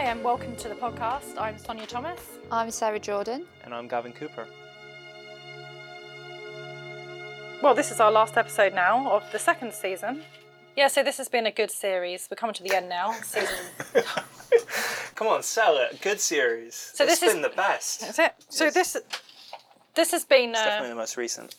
Hi, and welcome to the podcast. I'm Sonia Thomas. I'm Sarah Jordan. And I'm Gavin Cooper. Well, this is our last episode now of the second season. Yeah, so this has been a good series. We're coming to the end now. Season. Come on, sell it. Good series. So it's this has been the best. That's it. So Yes. this this has been It's uh, definitely the most recent.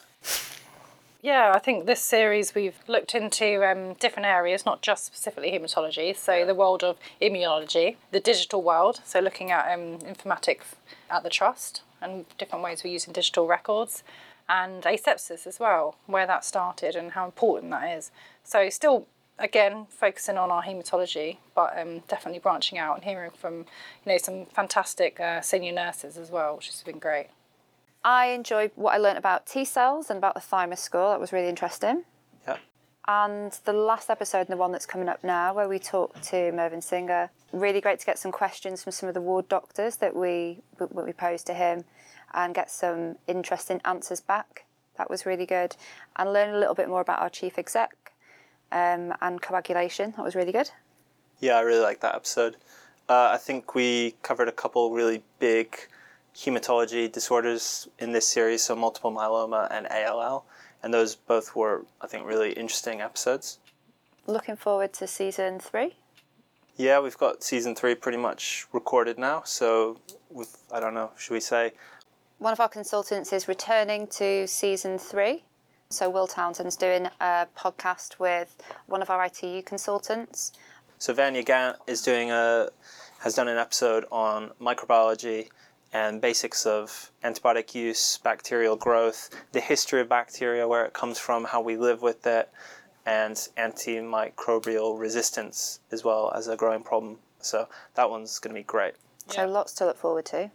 Yeah. I think this series we've looked into um, different areas, not just specifically hematology. So the world of immunology, the digital world. So looking at um, informatics at the trust and different ways we're using digital records, and asepsis as well, where that started and how important that is. So still. Again, focusing on our hematology, but um, definitely branching out and hearing from, you know, some fantastic uh, senior nurses as well, which has been great. I enjoyed what I learnt about T cells and about the thymus score. That was really interesting. Yeah. And the last episode and the one that's coming up now, where we talked to Mervyn Singer, really great to get some questions from some of the ward doctors that we that we posed to him, and get some interesting answers back. That was really good, and learn a little bit more about our chief exec um, and coagulation. That was really good. Yeah, I really like that episode. Uh, I think we covered a couple really big hematology disorders in this series, so multiple myeloma and ALL, and those both were, I think, really interesting episodes. Looking forward to season three. Yeah, we've got season three pretty much recorded now, so we've, I don't know, should we say? One of our consultants is returning to season three. So Will Townsend's doing a podcast with one of our ITU consultants. So Vanya Gant is doing a has done an episode on microbiology and basics of antibiotic use, bacterial growth, the history of bacteria, where it comes from, how we live with it, and antimicrobial resistance as well as a growing problem. So that one's going to be great. So lots to look forward to.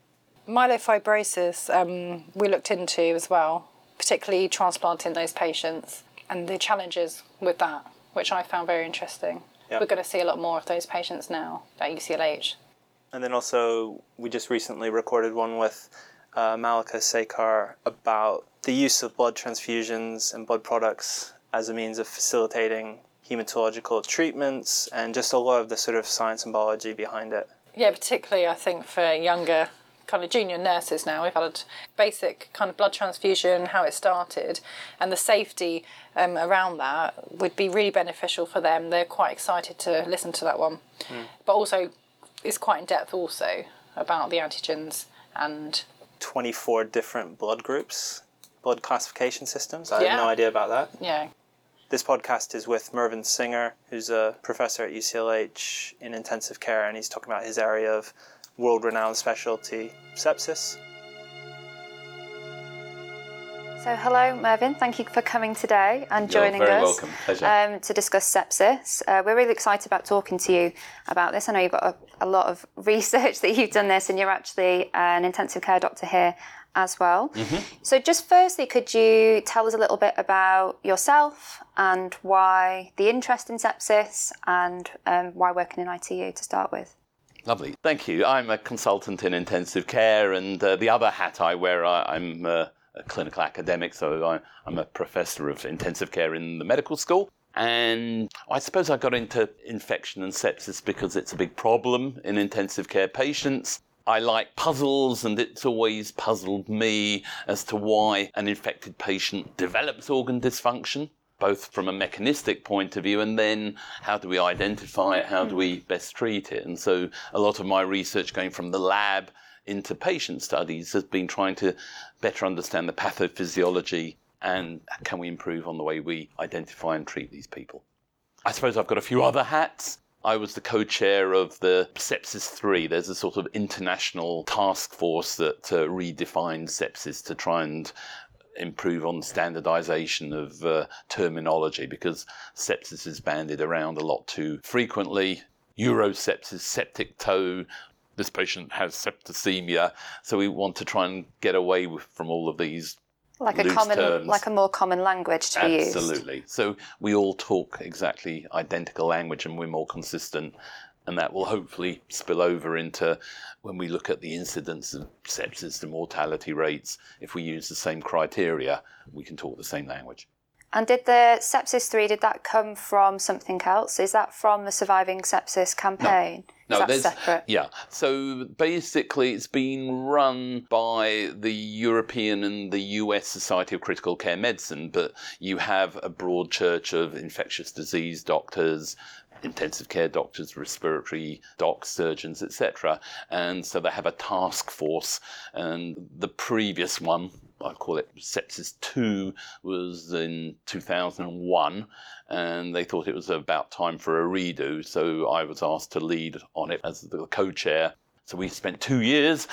Myelofibrosis, um, we looked into as well, particularly transplanting those patients and the challenges with that, which I found very interesting. Yeah. We're going to see a lot more of those patients now at UCLH. And then also, we just recently recorded one with uh, Malika Sekar about the use of blood transfusions and blood products as a means of facilitating hematological treatments and just a lot of the sort of science and biology behind it. Yeah, particularly I think for younger kind of junior nurses now. We've had a basic kind of blood transfusion, how it started, and the safety um, around that would be really beneficial for them. They're quite excited to listen to that one. But also, it's quite in depth also about the antigens and 24 different blood groups, blood classification systems. I Yeah. had no idea about that. yeah, This podcast is with Mervyn Singer, who's a professor at UCLH in intensive care, and he's talking about his area of world renowned specialty sepsis. So hello, Mervyn. Thank you for coming today and joining You're very us welcome. Pleasure. Um, to discuss sepsis. Uh, we're really excited about talking to you about this. I know you've got a, a lot of research that you've done this, and you're actually an intensive care doctor here as well. Mm-hmm. So, just firstly, could you tell us a little bit about yourself and why the interest in sepsis and um, why working in ITU to start with? Lovely. Thank you. I'm a consultant in intensive care, and uh, the other hat I wear, I, I'm uh, a clinical academic, so I, I'm a professor of intensive care in the medical school. And I suppose I got into infection and sepsis because it's a big problem in intensive care patients. I like puzzles, and it's always puzzled me as to why an infected patient develops organ dysfunction, both from a mechanistic point of view and then how do we identify it, how do we hmm. best treat it. And so a lot of my research going from the lab into patient studies has been trying to better understand the pathophysiology and can we improve on the way we identify and treat these people. I suppose I've got a few other hats. I was the co-chair of the Sepsis 3. There's a sort of international task force that uh, redefines sepsis to try and improve on standardization of uh, terminology because sepsis is bandied around a lot too frequently. Urosepsis, septic toe, this patient has septicemia, so we want to try and get away with, from all of these Like a common, terms. like a more common language to be used. Absolutely. So we all talk exactly identical language and we're more consistent. And that will hopefully spill over into when we look at the incidence of sepsis, the mortality rates. If we use the same criteria, we can talk the same language. And did the sepsis three? Did that come from something else? Is that from the surviving sepsis campaign? No, that there's separate? yeah. So basically, it's been run by the European and the US Society of Critical Care Medicine, but you have a broad church of infectious disease doctors, intensive care doctors, respiratory docs, surgeons, etc. And so they have a task force, and the previous one. I call it Sepsis 2 was in 2001 and they thought it was about time for a redo. So I was asked to lead on it as the co chair. So we spent two years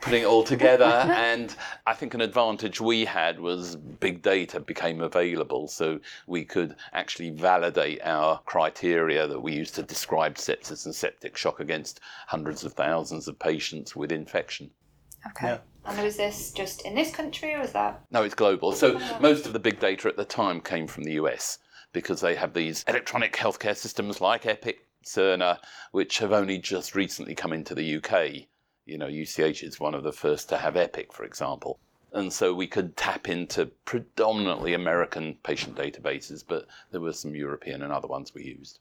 putting it all together, and I think an advantage we had was big data became available, so we could actually validate our criteria that we used to describe sepsis and septic shock against hundreds of thousands of patients with infection. Okay. Yeah. And was this just in this country, or was that? No, it's global. So most of the big data at the time came from the US because they have these electronic healthcare systems like Epic, Cerner, which have only just recently come into the UK. You know, UCH is one of the first to have Epic, for example. And so we could tap into predominantly American patient databases, but there were some European and other ones we used.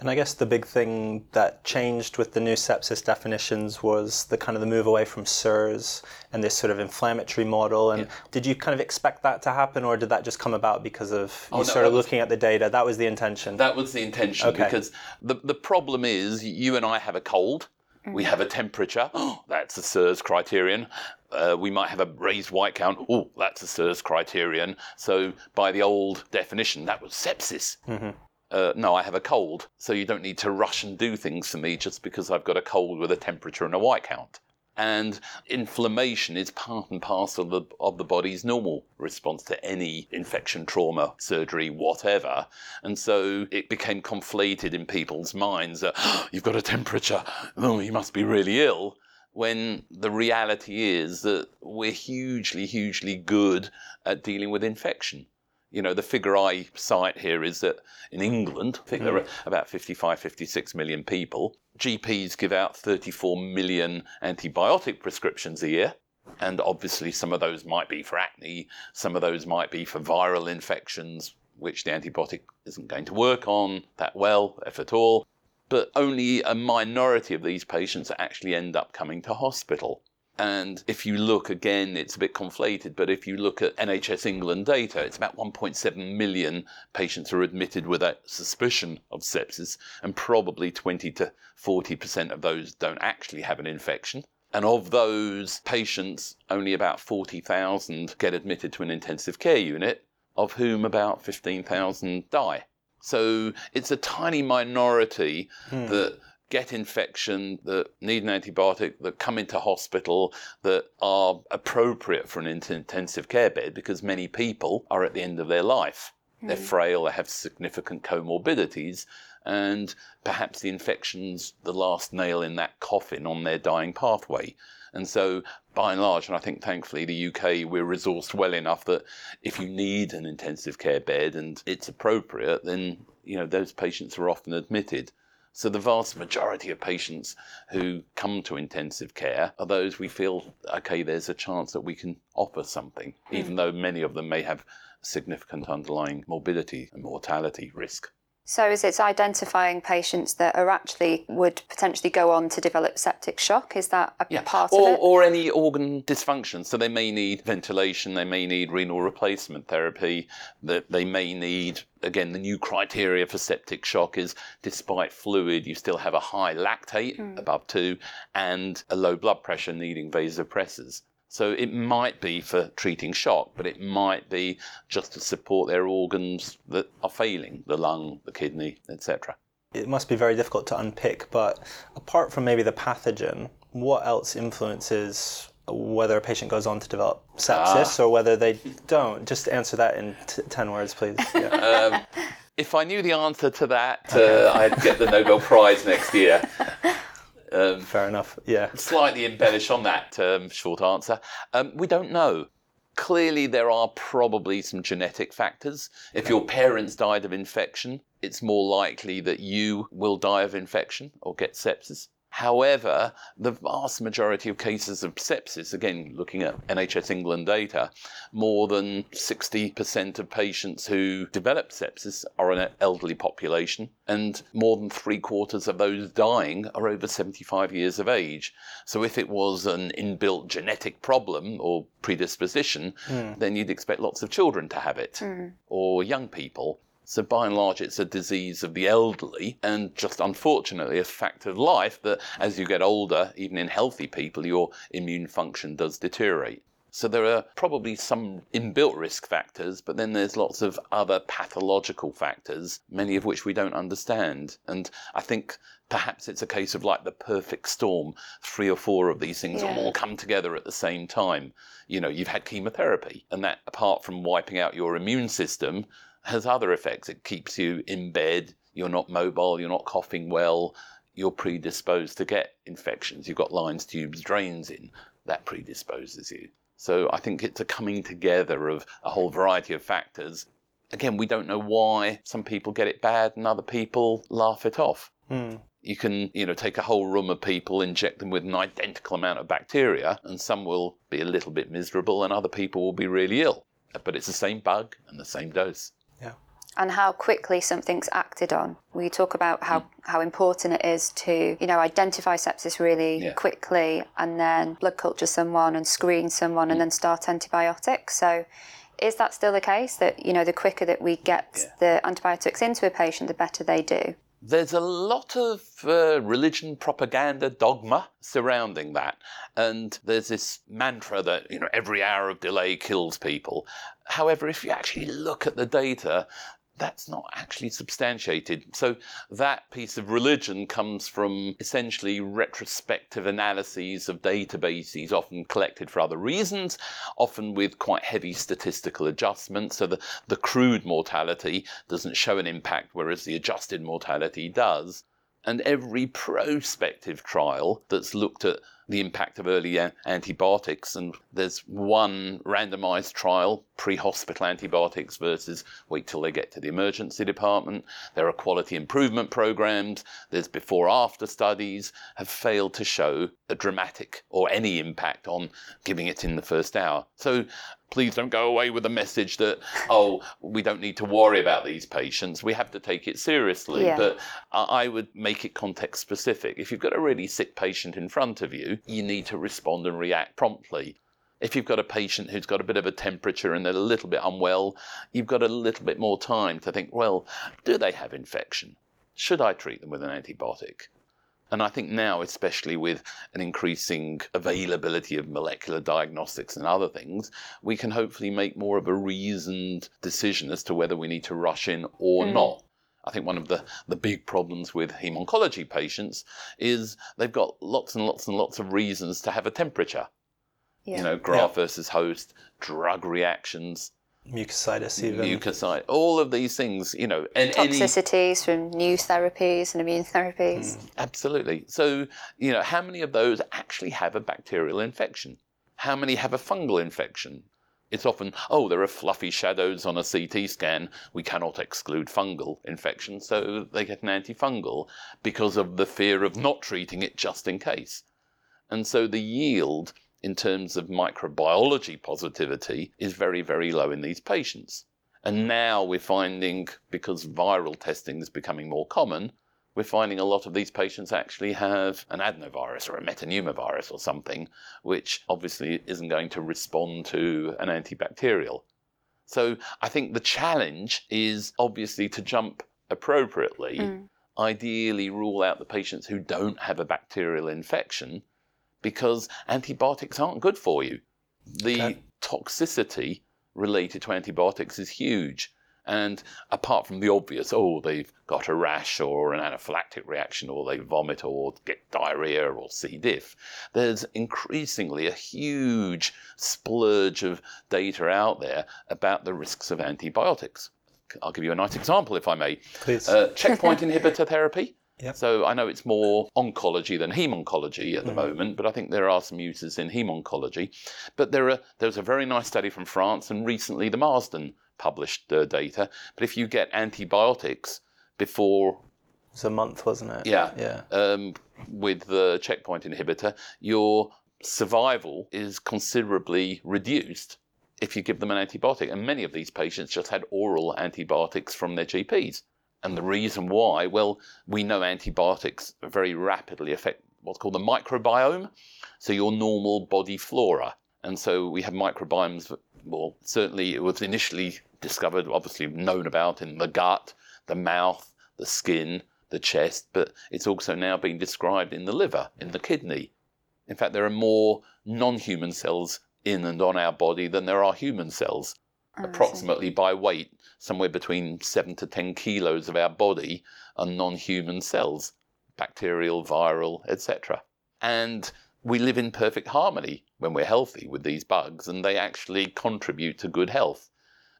And I guess the big thing that changed with the new sepsis definitions was the kind of the move away from SIRS and this sort of inflammatory model. And Yeah. did you kind of expect that to happen, or did that just come about because of you Oh, no, started that was- looking at the data? That was the intention. That was the intention Okay. because the, the problem is you and I have a cold, we have a temperature, oh, that's a SIRS criterion. Uh, we might have a raised white count, oh, that's a SIRS criterion. So by the old definition, that was sepsis. Uh, no, I have a cold, so you don't need to rush and do things for me just because I've got a cold with a temperature and a white count. And inflammation is part and parcel of the, of the body's normal response to any infection, trauma, surgery, whatever. And so it became conflated in people's minds that you've got a temperature, oh, you must be really ill. When the reality is that we're hugely, hugely good at dealing with infection. You know, the figure I cite here is that in England, I think there are about 55, 56 million people. GPs give out 34 million antibiotic prescriptions a year. And obviously, some of those might be for acne, some of those might be for viral infections, which the antibiotic isn't going to work on that well, if at all. But only a minority of these patients actually end up coming to hospital. And if you look again, it's a bit conflated, but if you look at NHS England data, it's about 1.7 million patients are admitted with a suspicion of sepsis, and probably 20 to 40% of those don't actually have an infection. And of those patients, only about 40,000 get admitted to an intensive care unit, of whom about 15,000 die. So it's a tiny minority hmm. that get infection, that need an antibiotic, that come into hospital, that are appropriate for an intensive care bed because many people are at the end of their life. They're hmm. frail, they have significant comorbidities, and perhaps the infection's the last nail in that coffin on their dying pathway. And so, by and large, and I think thankfully the UK, we're resourced well enough that if you need an intensive care bed and it's appropriate, then you know those patients are often admitted. So the vast majority of patients who come to intensive care are those we feel, okay, there's a chance that we can offer something, even hmm. though many of them may have significant underlying morbidity and mortality risk. So is it identifying patients that are actually would potentially go on to develop septic shock? Is that a part or, of it? or any organ dysfunction. So they may need ventilation, they may need renal replacement therapy, that they may need again the new criteria for septic shock is despite fluid you still have a high lactate hmm. above two and a low blood pressure needing vasopressors. So it might be for treating shock, but it might be just to support their organs that are failing, the lung, the kidney, etc. it must be very difficult to unpick, but apart from maybe the pathogen, what else influences whether a patient goes on to develop sepsis or whether they don't? Just answer that in t- 10 words, please. Yeah. If I knew the answer to that, uh, I'd get the Nobel Prize next year. Um, Fair enough. Yeah. slightly embellish on that um, short answer. Um, we don't know. Clearly, there are probably some genetic factors. If your parents died of infection, it's more likely that you will die of infection or get sepsis. However, the vast majority of cases of sepsis, again looking at NHS England data, more than 60% of patients who develop sepsis are in an elderly population, and more than three quarters of those dying are over 75 years of age. So, if it was an inbuilt genetic problem or predisposition, hmm. then you'd expect lots of children to have it hmm. or young people. So by and large, it's a disease of the elderly, and just unfortunately a fact of life that as you get older, even in healthy people, your immune function does deteriorate. So there are probably some inbuilt risk factors, but then there's lots of other pathological factors, many of which we don't understand. And I think perhaps it's a case of like the perfect storm. Three or four of these things Yeah. all come together at the same time. You know, you've had chemotherapy, and that apart from wiping out your immune system, has other effects. It keeps you in bed, you're not mobile, you're not coughing well, you're predisposed to get infections. You've got lines, tubes, drains in, that predisposes you. So I think it's a coming together of a whole variety of factors. Again, we don't know why some people get it bad and other people laugh it off. Hmm. You can, you know, take a whole room of people, inject them with an identical amount of bacteria, and some will be a little bit miserable and other people will be really ill. But it's the same bug and the same dose. And how quickly something's acted on. We talk about how, how important it is to, you know, identify sepsis really Yeah. quickly and then blood culture someone and screen someone and then start antibiotics. So is that still the case that, you know, the quicker that we get the antibiotics into a patient, the better they do? There's a lot of uh, religion propaganda dogma surrounding that. And there's this mantra that, you know, every hour of delay kills people. However, if you actually look at the data, that's not actually substantiated. So that piece of religion comes from essentially retrospective analyses of databases, often collected for other reasons, often with quite heavy statistical adjustments. So the, the crude mortality doesn't show an impact, whereas the adjusted mortality does. And every prospective trial that's looked at the impact of early antibiotics, and there's one randomized trial, pre hospital antibiotics versus wait till they get to the emergency department. There are quality improvement programs, there's before after studies, have failed to show a dramatic or any impact on giving it in the first hour. So please don't go away with the message that, oh, we don't need to worry about these patients. We have to take it seriously. Yeah. But I I would make it context specific. If you've got a really sick patient in front of you, you need to respond and react promptly. If you've got a patient who's got a bit of a temperature and they're a little bit unwell, you've got a little bit more time to think, well, do they have infection? Should I treat them with an antibiotic? And I think now, especially with an increasing availability of molecular diagnostics and other things, we can hopefully make more of a reasoned decision as to whether we need to rush in or mm. not. I think one of the, the big problems with hem-oncology patients is they've got lots and lots and lots of reasons to have a temperature. Yeah. You know, graft versus host, drug reactions, Mucositis even. mucosite, all of these things, you know, and any, Toxicities from new therapies and immune therapies. Hmm, absolutely. So, you know, how many of those actually have a bacterial infection? How many have a fungal infection? It's often, oh, there are fluffy shadows on a CT scan. We cannot exclude fungal infection, so they get an antifungal because of the fear of not treating it just in case. And so the yield in terms of microbiology positivity is very, very low in these patients. And now we're finding, because viral testing is becoming more common, we're finding a lot of these patients actually have an adenovirus or a metapneumovirus or something, which obviously isn't going to respond to an antibacterial. So I think the challenge is obviously to jump appropriately, mm. ideally rule out the patients who don't have a bacterial infection because antibiotics aren't good for you. The Okay. toxicity related to antibiotics is huge. And apart from the obvious, oh, they've got a rash or an anaphylactic reaction, or they vomit or get diarrhea or C. diff, there's increasingly a huge splurge of data out there about the risks of antibiotics. I'll give you a nice example, if I may. Please. Uh, checkpoint inhibitor therapy. Yep. So I know it's more oncology than hem-oncology at the moment, but I think there are some uses in hem-oncology. But there are there was a very nice study from France, and recently the Marsden published uh, data. But if you get antibiotics before It was a month, wasn't it? yeah. Yeah. Um, with the checkpoint inhibitor, your survival is considerably reduced if you give them an antibiotic. And many of these patients just had oral antibiotics from their GPs. And the reason why, well, we know antibiotics very rapidly affect what's called the microbiome, so your normal body flora. And so we have microbiomes, well, certainly it was initially discovered, obviously known about in the gut, the mouth, the skin, the chest, but it's also now being described in the liver, in the kidney. In fact, there are more non human cells in and on our body than there are human cells. Oh, approximately by weight, somewhere between 7 to 10 kilos of our body are non human cells, bacterial, viral, etc. And we live in perfect harmony when we're healthy with these bugs, and they actually contribute to good health.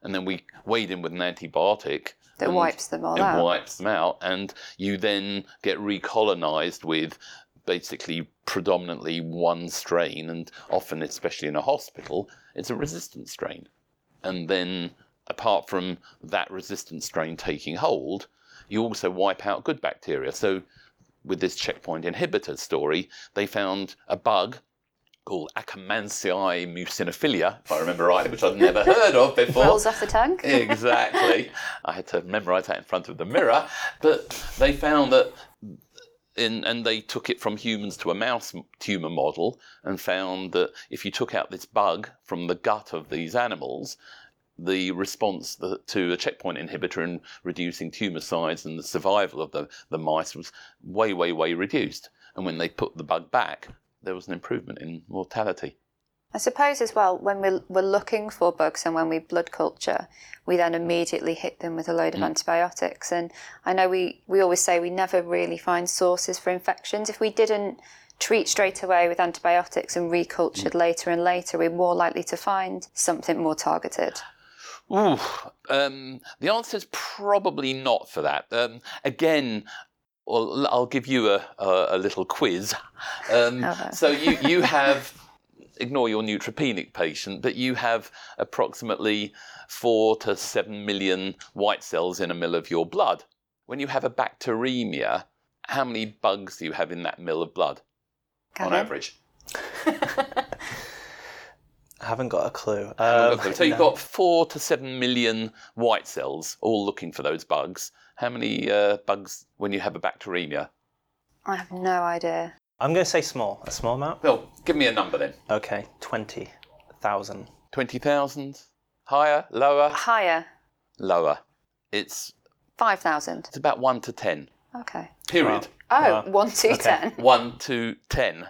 And then we wade in with an antibiotic That wipes them all out. wipes them out, and you then get recolonized with basically predominantly one strain, and often, especially in a hospital, it's a resistant strain. And then, apart from that resistant strain taking hold, you also wipe out good bacteria. So, with this checkpoint inhibitor story, they found a bug called Akkermansia mucinophilia, if I remember rightly, which I'd never heard of before. Rolls off the tongue. exactly. I had to memorize that in front of the mirror. But they found that, in, and they took it from humans to a mouse tumor model and found that if you took out this bug from the gut of these animals, the response to a checkpoint inhibitor in reducing tumor size and the survival of the, the mice was way, way, way reduced. And when they put the bug back, there was an improvement in mortality. I suppose as well, when we're, we're looking for bugs and when we blood culture, we then immediately hit them with a load of antibiotics. And I know we, we always say we never really find sources for infections. If we didn't treat straight away with antibiotics and recultured later and later, we're more likely to find something more targeted. Ooh, um, the answer is probably not for that. Um, again, well, I'll give you a, a, a little quiz. Um, Okay. So you, you have, ignore your neutropenic patient, but you have approximately four to seven million white cells in a mill of your blood. When you have a bacteremia, how many bugs do you have in that mill of blood on Gavin? average? I haven't got a clue. Um, so you've got four to seven million white cells all looking for those bugs. How many uh, bugs when you have a bacteremia? I have no idea. I'm going to say small. A small amount? Well, give me a number then. Okay, 20,000. 20,000? Higher? Lower? Higher, Lower. It's, 5,000. it's about 1 to 10. Okay. Period. Oh, Wow. 1 to Okay. 10. 1 to 10.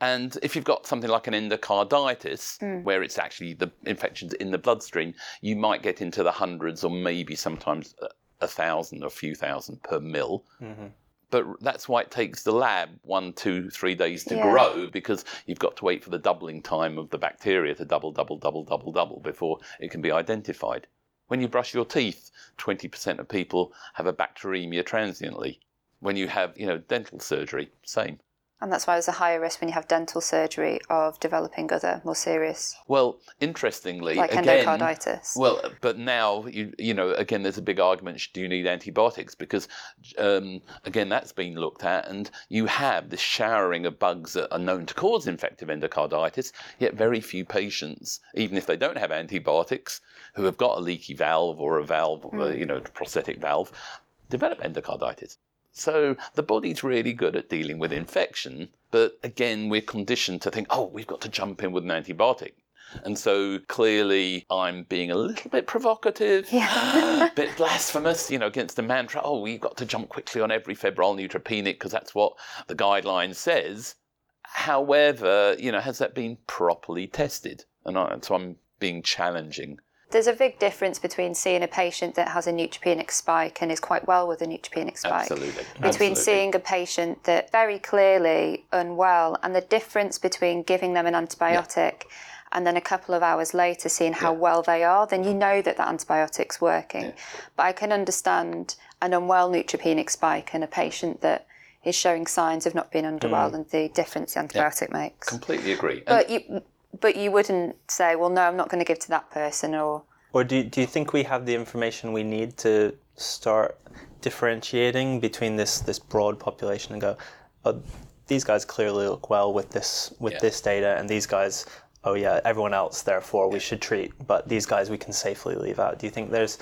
And if you've got something like an endocarditis, mm. where it's actually the infections in the bloodstream, you might get into the hundreds or maybe sometimes a, a thousand or a few thousand per mil. Mm-hmm. But that's why it takes the lab one, two, three days to Yeah. grow because you've got to wait for the doubling time of the bacteria to double, double, double, double, double before it can be identified. When you brush your teeth, 20% of people have a bacteremia transiently. When you have, you know, dental surgery, same. And that's why there's a higher risk when you have dental surgery of developing other more serious, Well, interestingly, like again, endocarditis. Well, but now you you know again, there's a big argument: do you need antibiotics? Because um, again, that's been looked at, and you have this showering of bugs that are known to cause infective endocarditis. Yet very few patients, even if they don't have antibiotics, who have got a leaky valve or a valve, uh, you know, prosthetic valve, develop endocarditis. So the body's really good at dealing with infection, but again, we're conditioned to think, oh, we've got to jump in with an antibiotic. And so clearly, I'm being a little bit provocative, a bit blasphemous, you know, against the mantra, oh, we've got to jump quickly on every febrile neutropenic because that's what the guideline says. However, you know, has that been properly tested? And I, so I'm being challenging. There's a big difference between seeing a patient that has a neutropenic spike and is quite well with a neutropenic spike. Absolutely. Between Absolutely. seeing a patient that very clearly unwell and the difference between giving them an antibiotic and then a couple of hours later seeing how well they are, then you know that that antibiotic's working. But I can understand an unwell neutropenic spike in a patient that is showing signs of not being mm. underwell and the difference the antibiotic makes. Completely agree. And you, but you wouldn't say, well, no, I'm not going to give to that person, or Or do, do you think we have the information we need to start differentiating between this, this broad population and go, oh, these guys clearly look well with this with Yeah. this data, and these guys, oh yeah, everyone else, therefore we should treat, but these guys we can safely leave out. Do you think there's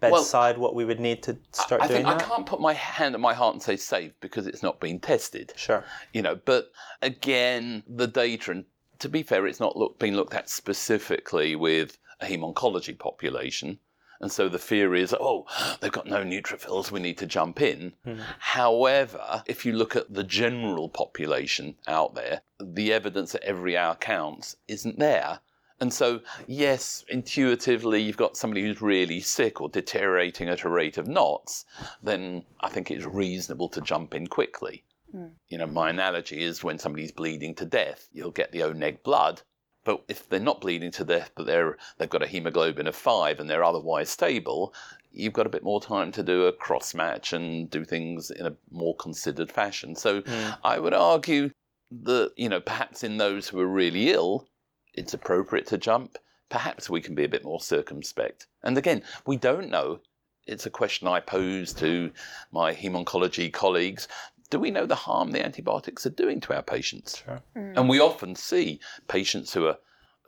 bedside what we would need to start I doing think that? I can't put my hand on my heart and say safe because it's not been tested. Sure. You know, but again, the data, and to be fair, it's not look, been looked at specifically with a hem-oncology population. And so the fear is, oh, they've got no neutrophils, we need to jump in. Hmm. However, if you look at the general population out there, the evidence that every hour counts isn't there. And so, yes, intuitively, you've got somebody who's really sick or deteriorating at a rate of knots, then I think it's reasonable to jump in quickly. Mm. You know, my analogy is when somebody's bleeding to death, you'll get the O neg blood. But if they're not bleeding to death, but they're they've got a hemoglobin of five and they're otherwise stable, you've got a bit more time to do a cross match and do things in a more considered fashion. So mm. I would argue that you know perhaps in those who are really ill, it's appropriate to jump. Perhaps we can be a bit more circumspect. And again, we don't know. It's a question I pose to my hemoncology colleagues. Do we know the harm the antibiotics are doing to our patients? Sure. Mm. And we often see patients who are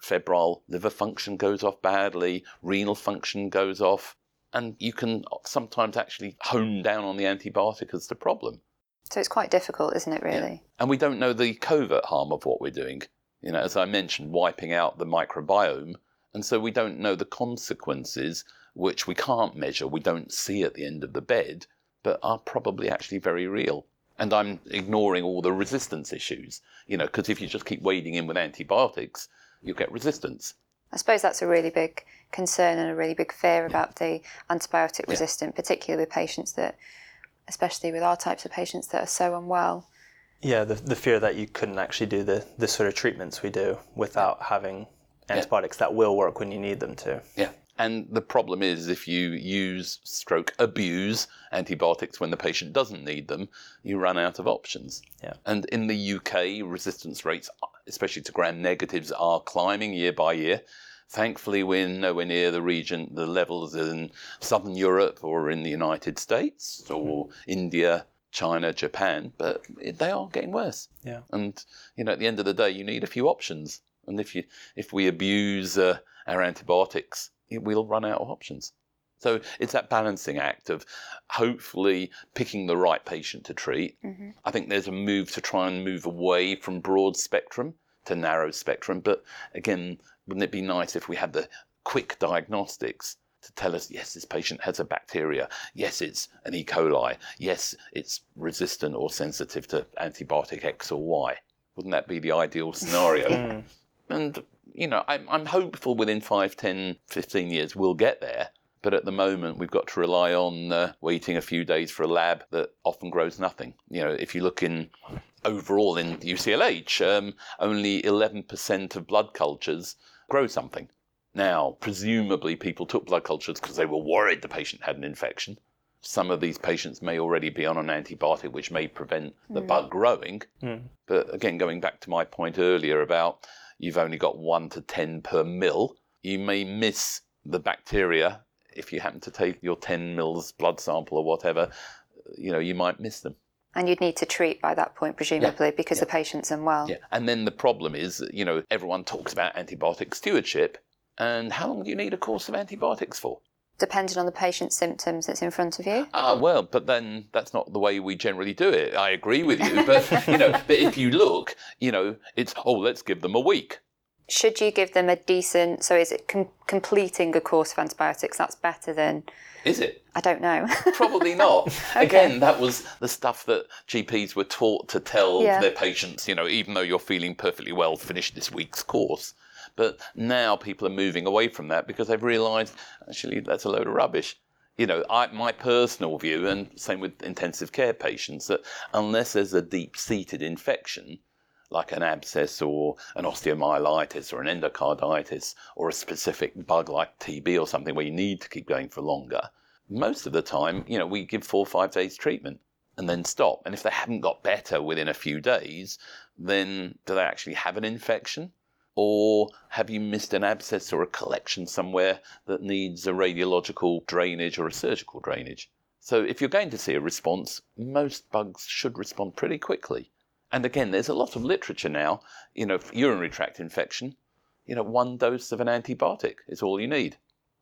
febrile, liver function goes off badly, renal function goes off, and you can sometimes actually hone down on the antibiotic as the problem. So it's quite difficult, isn't it, really? And we don't know the covert harm of what we're doing. You know, as I mentioned, wiping out the microbiome. And so we don't know the consequences, which we can't measure, we don't see at the end of the bed, but are probably actually very real. And I'm ignoring all the resistance issues, you know, because if you just keep wading in with antibiotics, you'll get resistance. I suppose that's a really big concern and a really big fear about the antibiotic resistant, particularly with patients that, especially with our types of patients that are so unwell. Yeah, the, the fear that you couldn't actually do the, the sort of treatments we do without having antibiotics that will work when you need them to. Yeah. And the problem is if you use stroke abuse antibiotics when the patient doesn't need them, you run out of options. Yeah. And in the UK, resistance rates, especially to gram negatives, are climbing year by year. Thankfully, we're nowhere near the region, the levels in Southern Europe or in the United States or India, China, Japan, but they are getting worse. Yeah. And you know, at the end of the day, you need a few options. And if you if we abuse uh, our antibiotics, we'll run out of options. So it's that balancing act of hopefully picking the right patient to treat. Mm-hmm. I think there's a move to try and move away from broad spectrum to narrow spectrum. But again, wouldn't it be nice if we had the quick diagnostics to tell us, yes, this patient has a bacteria. Yes, it's an E. coli. Yes, it's resistant or sensitive to antibiotic X or Y. Wouldn't that be the ideal scenario? Hmm. And, you know, I'm, I'm hopeful within 5, 10, 15 years we'll get there. But at the moment, we've got to rely on uh, waiting a few days for a lab that often grows nothing. You know, if you look in overall in UCLH, um, only 11% of blood cultures grow something. Now, presumably, people took blood cultures because they were worried the patient had an infection. Some of these patients may already be on an antibiotic which may prevent the bug growing. But again, going back to my point earlier about you've only got one to 10 per mil, you may miss the bacteria if you happen to take your 10 mils blood sample or whatever, you know, you might miss them. And you'd need to treat by that point, presumably, because the patient's unwell. Yeah. And then the problem is, you know, everyone talks about antibiotic stewardship. And how long do you need a course of antibiotics for? Depending on the patient's symptoms that's in front of you. Ah, well, but then that's not the way we generally do it. I agree with you, but you know, but if you look, you know, it's oh, let's give them a week. Should you give them a decent, so is it com- completing a course of antibiotics? That's better than, Is it? I don't know. Probably not. Again, that was the stuff that GPs were taught to tell Yeah. their patients, you know, even though you're feeling perfectly well, finish this week's course. But now people are moving away from that because they've realised actually that's a load of rubbish. You know, I, my personal view, and same with intensive care patients, that unless there's a deep seated infection, like an abscess or an osteomyelitis or an endocarditis or a specific bug like TB or something where you need to keep going for longer, most of the time, you know, we give four or five days treatment and then stop. And if they haven't got better within a few days, then do they actually have an infection? Or have you missed an abscess or a collection somewhere that needs a radiological drainage or a surgical drainage? So if you're going to see a response, most bugs should respond pretty quickly. And again, there's a lot of literature now, you know, urinary tract infection, you know, one dose of an antibiotic is all you need.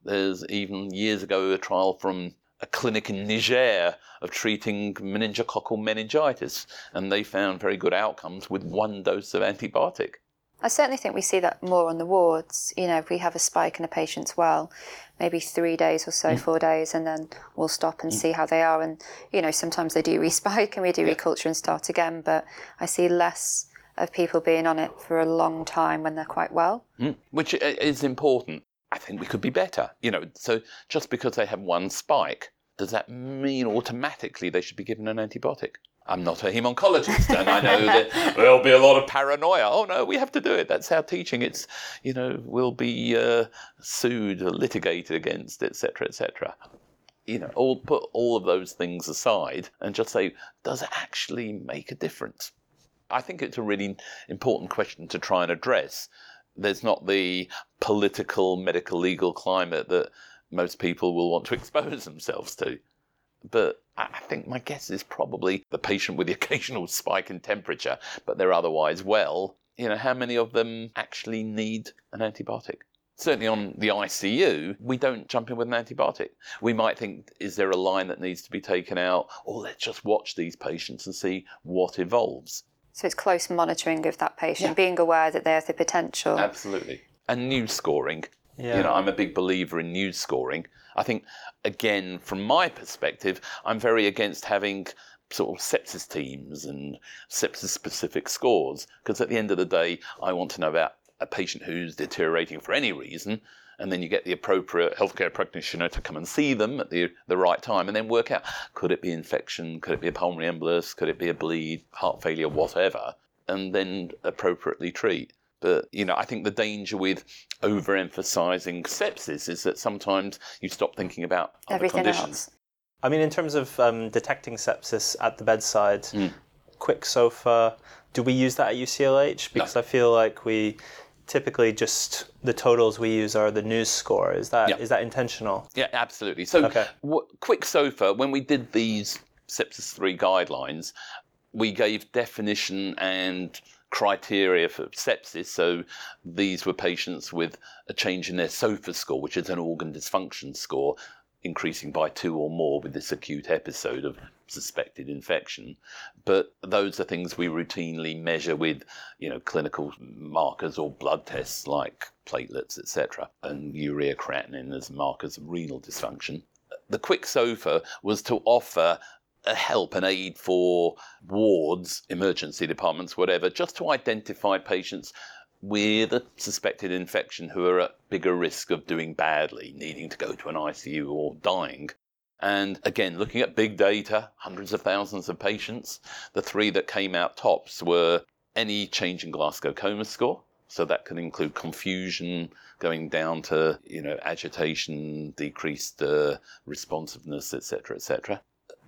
There's even years ago a trial from a clinic in Niger of treating meningococcal meningitis, and they found very good outcomes with one dose of antibiotic. I certainly think we see that more on the wards. You know, if we have a spike in a patient's well, maybe three days or so, mm. four days, and then we'll stop and mm. see how they are. And, you know, sometimes they do respike and we do yeah. reculture and start again, but I see less of people being on it for a long time when they're quite well. Mm. Which is important. I think we could be better. You know, so just because they have one spike, does that mean automatically they should be given an antibiotic? I'm not a hemoncologist, and I know that there'll be a lot of paranoia. Oh no, we have to do it. That's our teaching. It's, you know, we'll be uh, sued or litigated against, etc., etc. You know, all put all of those things aside and just say, does it actually make a difference? I think it's a really important question to try and address there's not the political, medical, legal climate that most people will want to expose themselves to. But I think my guess is probably the patient with the occasional spike in temperature, but they're otherwise well. You know, how many of them actually need an antibiotic? Certainly on the ICU, we don't jump in with an antibiotic. We might think, is there a line that needs to be taken out? Or let's just watch these patients and see what evolves. So it's close monitoring of that patient, yeah. being aware that they have the potential. Absolutely. And NEWS scoring. Yeah. You know, I'm a big believer in NEWS scoring. I think, again, from my perspective, I'm very against having sort of sepsis teams and sepsis specific scores because at the end of the day, I want to know about a patient who's deteriorating for any reason and then you get the appropriate healthcare practitioner to come and see them at the, the right time and then work out could it be infection, could it be a pulmonary embolus, could it be a bleed, heart failure, whatever, and then appropriately treat. But you know, I think the danger with overemphasizing sepsis is that sometimes you stop thinking about everything conditions. else. I mean, in terms of um, detecting sepsis at the bedside, mm. quick SOFA, do we use that at UCLH? Because no. I feel like we typically just the totals we use are the NEWS score. Is that yeah. is that intentional? Yeah, absolutely. So, okay. w- quick SOFA, when we did these Sepsis 3 guidelines, we gave definition and criteria for sepsis. So these were patients with a change in their SOFA score, which is an organ dysfunction score, increasing by two or more with this acute episode of suspected infection. But those are things we routinely measure with, you know, clinical markers or blood tests like platelets, etc., and urea creatinine as markers of renal dysfunction. The quick SOFA was to offer help and aid for wards, emergency departments, whatever, just to identify patients with a suspected infection who are at bigger risk of doing badly, needing to go to an ICU or dying. And again, looking at big data, hundreds of thousands of patients, the three that came out tops were any change in Glasgow coma score. So that can include confusion, going down to you know agitation, decreased uh, responsiveness, etc., etc.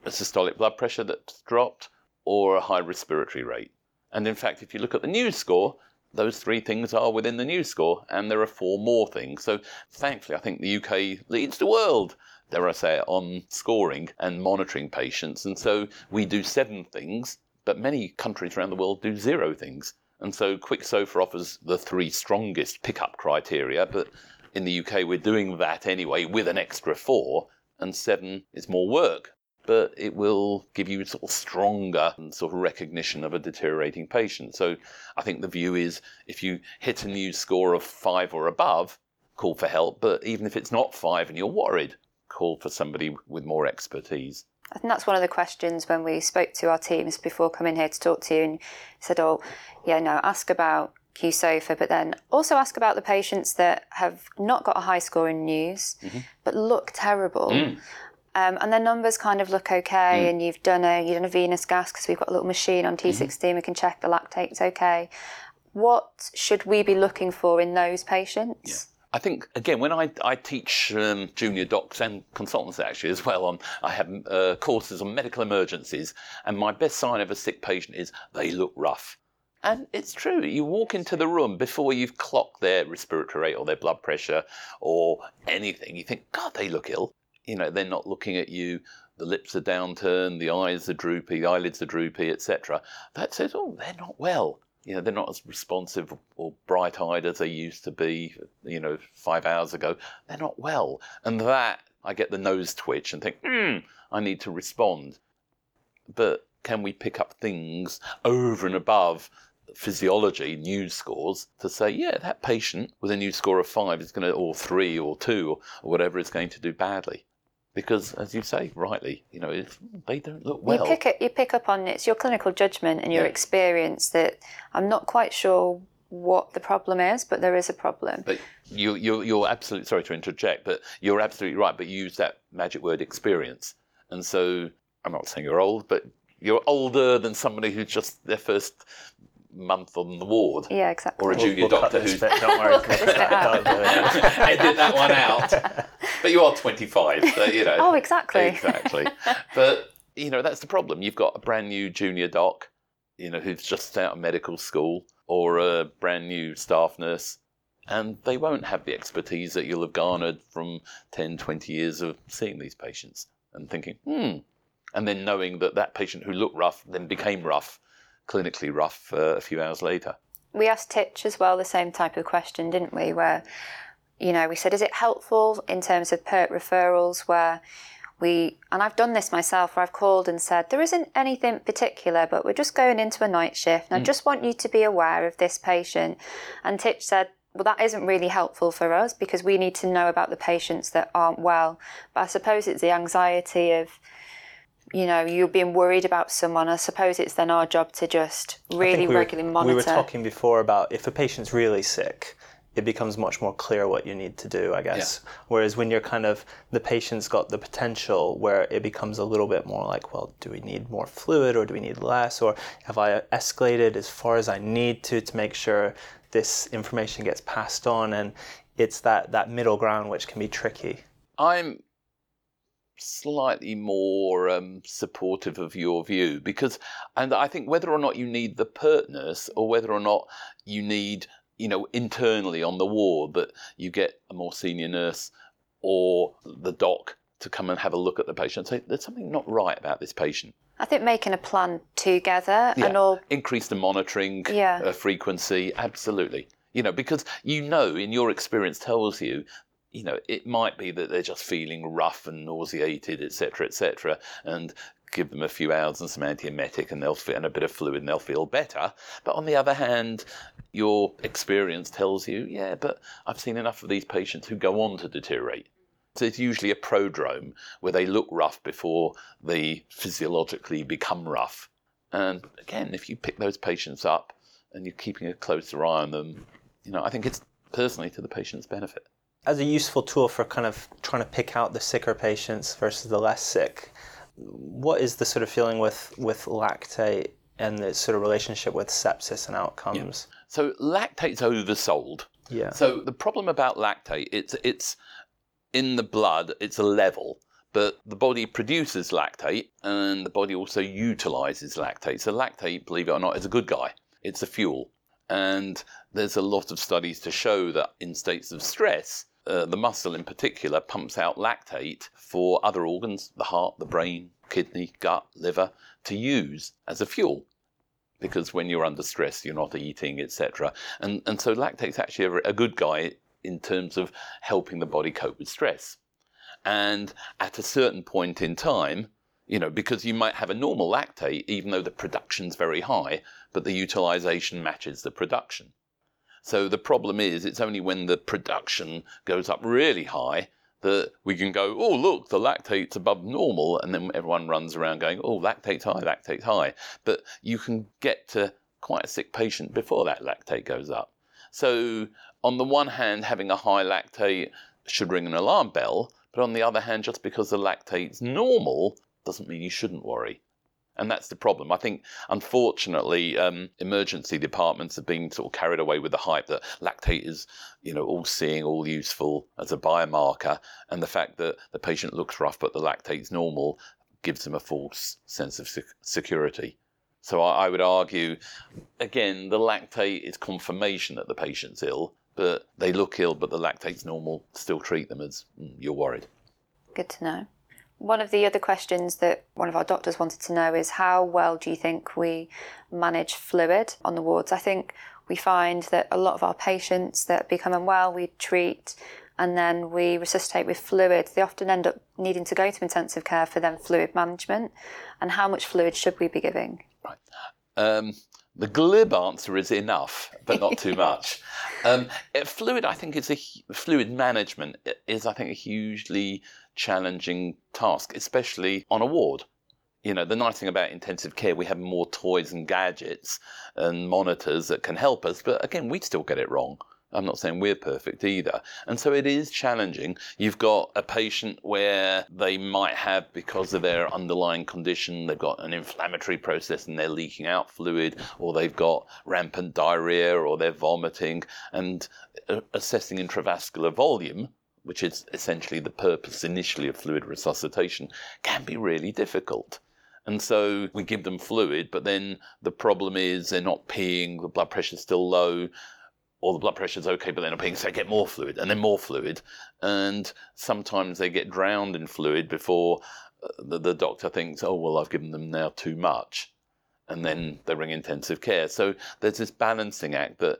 A systolic blood pressure that's dropped, or a high respiratory rate. And in fact, if you look at the NEWS score, those three things are within the NEWS score, and there are four more things. So thankfully, I think the UK leads the world dare I say, on scoring and monitoring patients. And so we do seven things, but many countries around the world do zero things. And so Quick SOFA offers the three strongest pickup criteria, but in the UK we're doing that anyway with an extra four, and seven is more work. But it will give you sort of stronger sort of recognition of a deteriorating patient. So I think the view is if you hit a NEWS score of five or above, call for help. But even if it's not five and you're worried, call for somebody with more expertise. I think that's one of the questions when we spoke to our teams before coming here to talk to you and said, oh, yeah, no, ask about QSOFA, but then also ask about the patients that have not got a high score in NEWS mm-hmm. but look terrible. Mm. Um, and their numbers kind of look okay, mm. and you've done a you've done a venous gas because we've got a little machine on T16. Mm-hmm. We can check the lactate's okay. What should we be looking for in those patients? Yeah. I think again when I, I teach um, junior docs and consultants actually as well on I have uh, courses on medical emergencies and my best sign of a sick patient is they look rough. And it's true. You walk into the room before you've clocked their respiratory rate or their blood pressure or anything. You think, God, they look ill. You know, they're not looking at you. the lips are downturned, the eyes are droopy, the eyelids are droopy, etc. That says, oh, they're not well. You know, they're not as responsive or bright-eyed as they used to be, you know, five hours ago. They're not well. And that, I get the nose twitch and think, hmm, I need to respond. But can we pick up things over and above physiology news scores to say, yeah, that patient with a news score of five is going to, or three or two or whatever, is going to do badly? Because, as you say rightly, you know they don't look well. You pick it, you pick up on it's your clinical judgment and your yeah. experience that I'm not quite sure what the problem is, but there is a problem. But you, you're, you're absolutely sorry to interject, but you're absolutely right. But you use that magic word experience, and so I'm not saying you're old, but you're older than somebody who's just their first month on the ward. Yeah, exactly. Or a junior we'll, we'll doctor who's. Bit, don't worry. Edit that one out. But you are 25, so you know. Oh, exactly. Exactly. But you know that's the problem. You've got a brand new junior doc, you know, who's just out of medical school, or a brand new staff nurse, and they won't have the expertise that you'll have garnered from 10, 20 years of seeing these patients and thinking, hmm. And then knowing that that patient who looked rough then became rough clinically rough uh, a few hours later. We asked Titch as well the same type of question, didn't we? Where, you know, we said, is it helpful in terms of PERT referrals where we, and I've done this myself, where I've called and said, there isn't anything particular, but we're just going into a night shift, and mm. I just want you to be aware of this patient. And Titch said, well, that isn't really helpful for us because we need to know about the patients that aren't well. But I suppose it's the anxiety of, you know, you're being worried about someone, I suppose it's then our job to just really we regularly were, monitor. We were talking before about if a patient's really sick, it becomes much more clear what you need to do, I guess. Yeah. Whereas when you're kind of, the patient's got the potential where it becomes a little bit more like, well, do we need more fluid or do we need less? Or have I escalated as far as I need to to make sure this information gets passed on? And it's that, that middle ground which can be tricky. I'm slightly more um, supportive of your view because, and I think whether or not you need the PERT nurse or whether or not you need, you know, internally on the ward that you get a more senior nurse or the doc to come and have a look at the patient and say there's something not right about this patient. I think making a plan together yeah. and all increase the monitoring yeah. uh, frequency, absolutely. You know, because you know in your experience tells you you know, it might be that they're just feeling rough and nauseated, etc., etc., and give them a few hours and some antiemetic and they'll feel and a bit of fluid and they'll feel better. But on the other hand, your experience tells you, yeah, but I've seen enough of these patients who go on to deteriorate. So it's usually a prodrome where they look rough before they physiologically become rough. And again, if you pick those patients up and you're keeping a closer eye on them, you know, I think it's personally to the patient's benefit as a useful tool for kind of trying to pick out the sicker patients versus the less sick, what is the sort of feeling with, with lactate and the sort of relationship with sepsis and outcomes? Yeah. So lactate's oversold. Yeah. So the problem about lactate, it's it's in the blood, it's a level, but the body produces lactate and the body also utilizes lactate. So lactate, believe it or not, is a good guy. It's a fuel. And there's a lot of studies to show that in states of stress, uh, the muscle in particular pumps out lactate for other organs, the heart, the brain, kidney, gut, liver, to use as a fuel. Because when you're under stress, you're not eating, etc. And, and so lactate's actually a, good guy in terms of helping the body cope with stress. And at a certain point in time, you know, because you might have a normal lactate, even though the production's very high, but the utilization matches the production. So the problem is, it's only when the production goes up really high that we can go, oh, look, the lactate's above normal. And then everyone runs around going, oh, lactate's high, lactate's high. But you can get to quite a sick patient before that lactate goes up. So, on the one hand, having a high lactate should ring an alarm bell. But on the other hand, just because the lactate's normal doesn't mean you shouldn't worry. And that's the problem. I think, unfortunately, um, emergency departments have been sort of carried away with the hype that lactate is, you know, all seeing, all useful as a biomarker. And the fact that the patient looks rough but the lactate's normal gives them a false sense of sec- security. So I, I would argue, again, the lactate is confirmation that the patient's ill, but they look ill, but the lactate's normal. Still treat them as mm, you're worried. Good to know. One of the other questions that one of our doctors wanted to know is how well do you think we manage fluid on the wards? I think we find that a lot of our patients that become unwell, we treat and then we resuscitate with fluid. They often end up needing to go to intensive care for then fluid management. And how much fluid should we be giving? Right. Um, the glib answer is enough, but not too much. Um, fluid, I think, is a fluid management is, I think, a hugely challenging task, especially on a ward. You know, the nice thing about intensive care, we have more toys and gadgets and monitors that can help us, but again, we still get it wrong. I'm not saying we're perfect either. And so it is challenging. You've got a patient where they might have, because of their underlying condition, they've got an inflammatory process and they're leaking out fluid, or they've got rampant diarrhea, or they're vomiting, and uh, assessing intravascular volume. Which is essentially the purpose initially of fluid resuscitation, can be really difficult. And so we give them fluid, but then the problem is they're not peeing, the blood pressure's still low, or the blood pressure's okay, but they're not peeing, so they get more fluid and then more fluid. And sometimes they get drowned in fluid before uh, the, the doctor thinks, oh, well, I've given them now too much. And then they ring intensive care. So there's this balancing act that,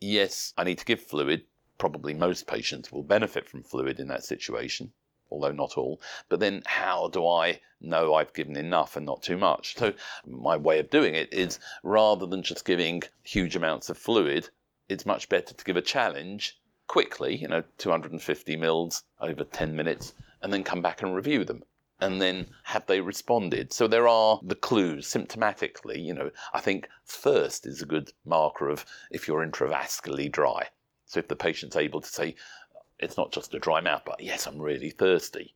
yes, I need to give fluid. Probably most patients will benefit from fluid in that situation, although not all. But then how do I know I've given enough and not too much? So my way of doing it is rather than just giving huge amounts of fluid, it's much better to give a challenge quickly, you know, 250 mils over 10 minutes, and then come back and review them. And then have they responded? So there are the clues symptomatically. You know, I think thirst is a good marker of if you're intravascularly dry. So if the patient's able to say, it's not just a dry mouth, but yes, I'm really thirsty.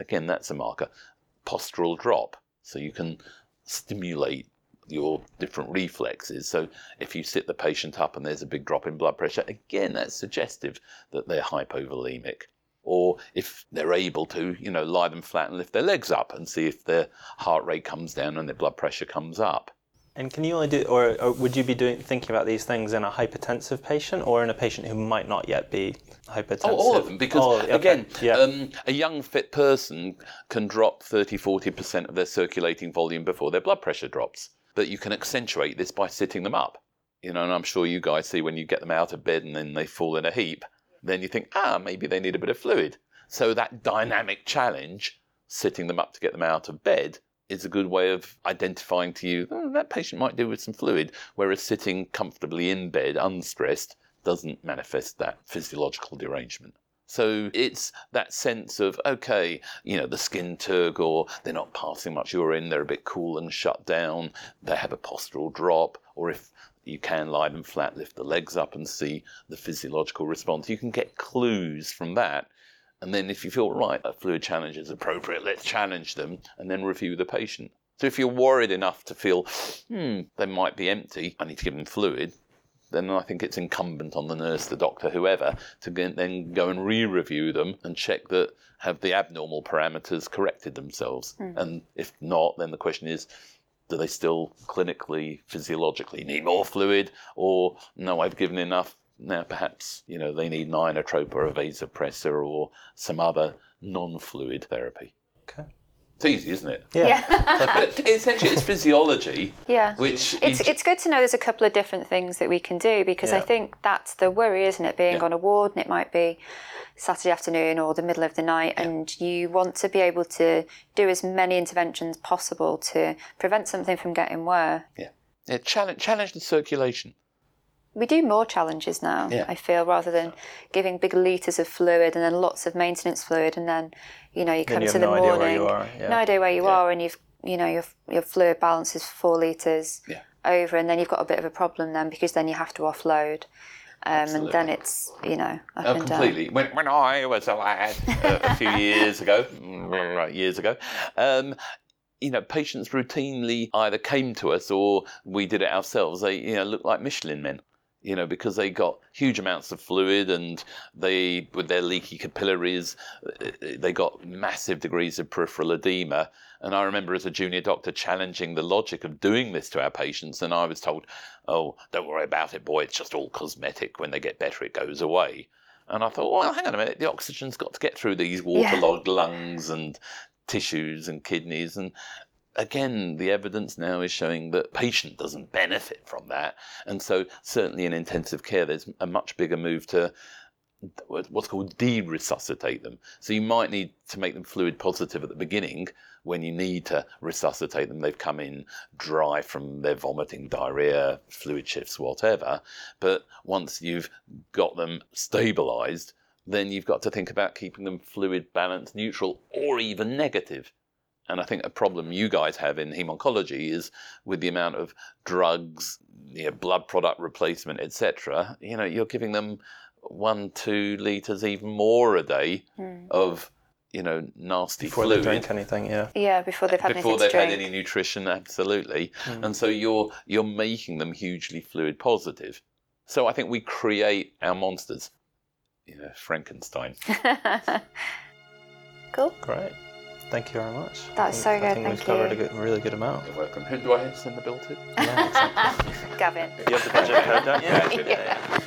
Again, that's a marker. Postural drop. So you can stimulate your different reflexes. So if you sit the patient up and there's a big drop in blood pressure, again, that's suggestive that they're hypovolemic. Or if they're able to, you know, lie them flat and lift their legs up and see if their heart rate comes down and their blood pressure comes up. And can you only do, or, or, would you be doing thinking about these things in a hypertensive patient or in a patient who might not yet be hypertensive? Oh, all of them, because oh, okay. again, yeah. um, a young fit person can drop 30, 40% of their circulating volume before their blood pressure drops but you can accentuate this by sitting them up. You know, and I'm sure you guys see when you get them out of bed and then they fall in a heap, then you think, ah, maybe they need a bit of fluid. So that dynamic challenge, sitting them up to get them out of bed, is a good way of identifying to you oh, that patient might do with some fluid, whereas sitting comfortably in bed, unstressed, doesn't manifest that physiological derangement. So it's that sense of, okay, you know, the skin turgor, they're not passing much urine, they're a bit cool and shut down, they have a postural drop, or if you can lie them flat, lift the legs up and see the physiological response. You can get clues from that. And then if you feel, right, a fluid challenge is appropriate, let's challenge them and then review the patient. So if you're worried enough to feel, hmm, they might be empty, I need to give them fluid, then I think it's incumbent on the nurse, the doctor, whoever, to then go and re-review them and check that have the abnormal parameters corrected themselves. Mm. And if not, then the question is, do they still clinically, physiologically need more fluid, or no, I've given enough. Now perhaps you know they need an inotrope or a vasopressor or some other non-fluid therapy. Okay. It's easy, isn't it? Yeah. yeah. essentially, it's physiology. Yeah. Which it's it's good to know there's a couple of different things that we can do because yeah. I think that's the worry, isn't it? Being yeah. on a ward and it might be Saturday afternoon or the middle of the night, and you want to be able to do as many interventions possible to prevent something from getting worse. Yeah. Yeah. Challenge challenge the circulation we do more challenges now. Yeah. I feel rather than giving big liters of fluid and then lots of maintenance fluid, and then you know you come you to the no morning, yeah. no idea where you yeah. are, and you've you know your your fluid balance is four liters over, and then you've got a bit of a problem then because then you have to offload. Um, and then it's you know up oh, and completely. Down. When, when I was a lad a few years ago, right years ago, um, you know, patients routinely either came to us or we did it ourselves. They you know looked like Michelin men you know, because they got huge amounts of fluid and they, with their leaky capillaries, uh, they got massive degrees of peripheral edema. And I remember as a junior doctor challenging the logic of doing this to our patients, and I was told, oh, don't worry about it, boy, it's just all cosmetic. When they get better, it goes away. And I thought, well, hang on a minute, the oxygen's got to get through these waterlogged yeah. lungs and tissues and kidneys and again the evidence now is showing that patient doesn't benefit from that. And so certainly in intensive care there's a much bigger move to what's called de-resuscitate them. So you might need to make them fluid positive at the beginning when you need to resuscitate them. They've come in dry from their vomiting diarrhea fluid shifts whatever. But once you've got them stabilized then you've got to think about keeping them fluid balanced neutral or even negative and I think a problem you guys have in hemoncology is with the amount of drugs, you know, blood product replacement, etc. You know, you're giving them one, two liters, even more a day Hmm. of you know nasty Before fluid they drink anything, yeah. Yeah, before they've had before they've to drink. had any nutrition, absolutely. Mm. And so you're you're making them hugely fluid positive. So I think we create our monsters. You know, Frankenstein. cool. Great. Thank you very much. That I was think- so I think thank we've covered you. a good, really good amount. You're welcome. Who do I send the bill to? Yeah, exactly. Gavin. you have the budget code, don't you? Yeah. Yeah, yeah.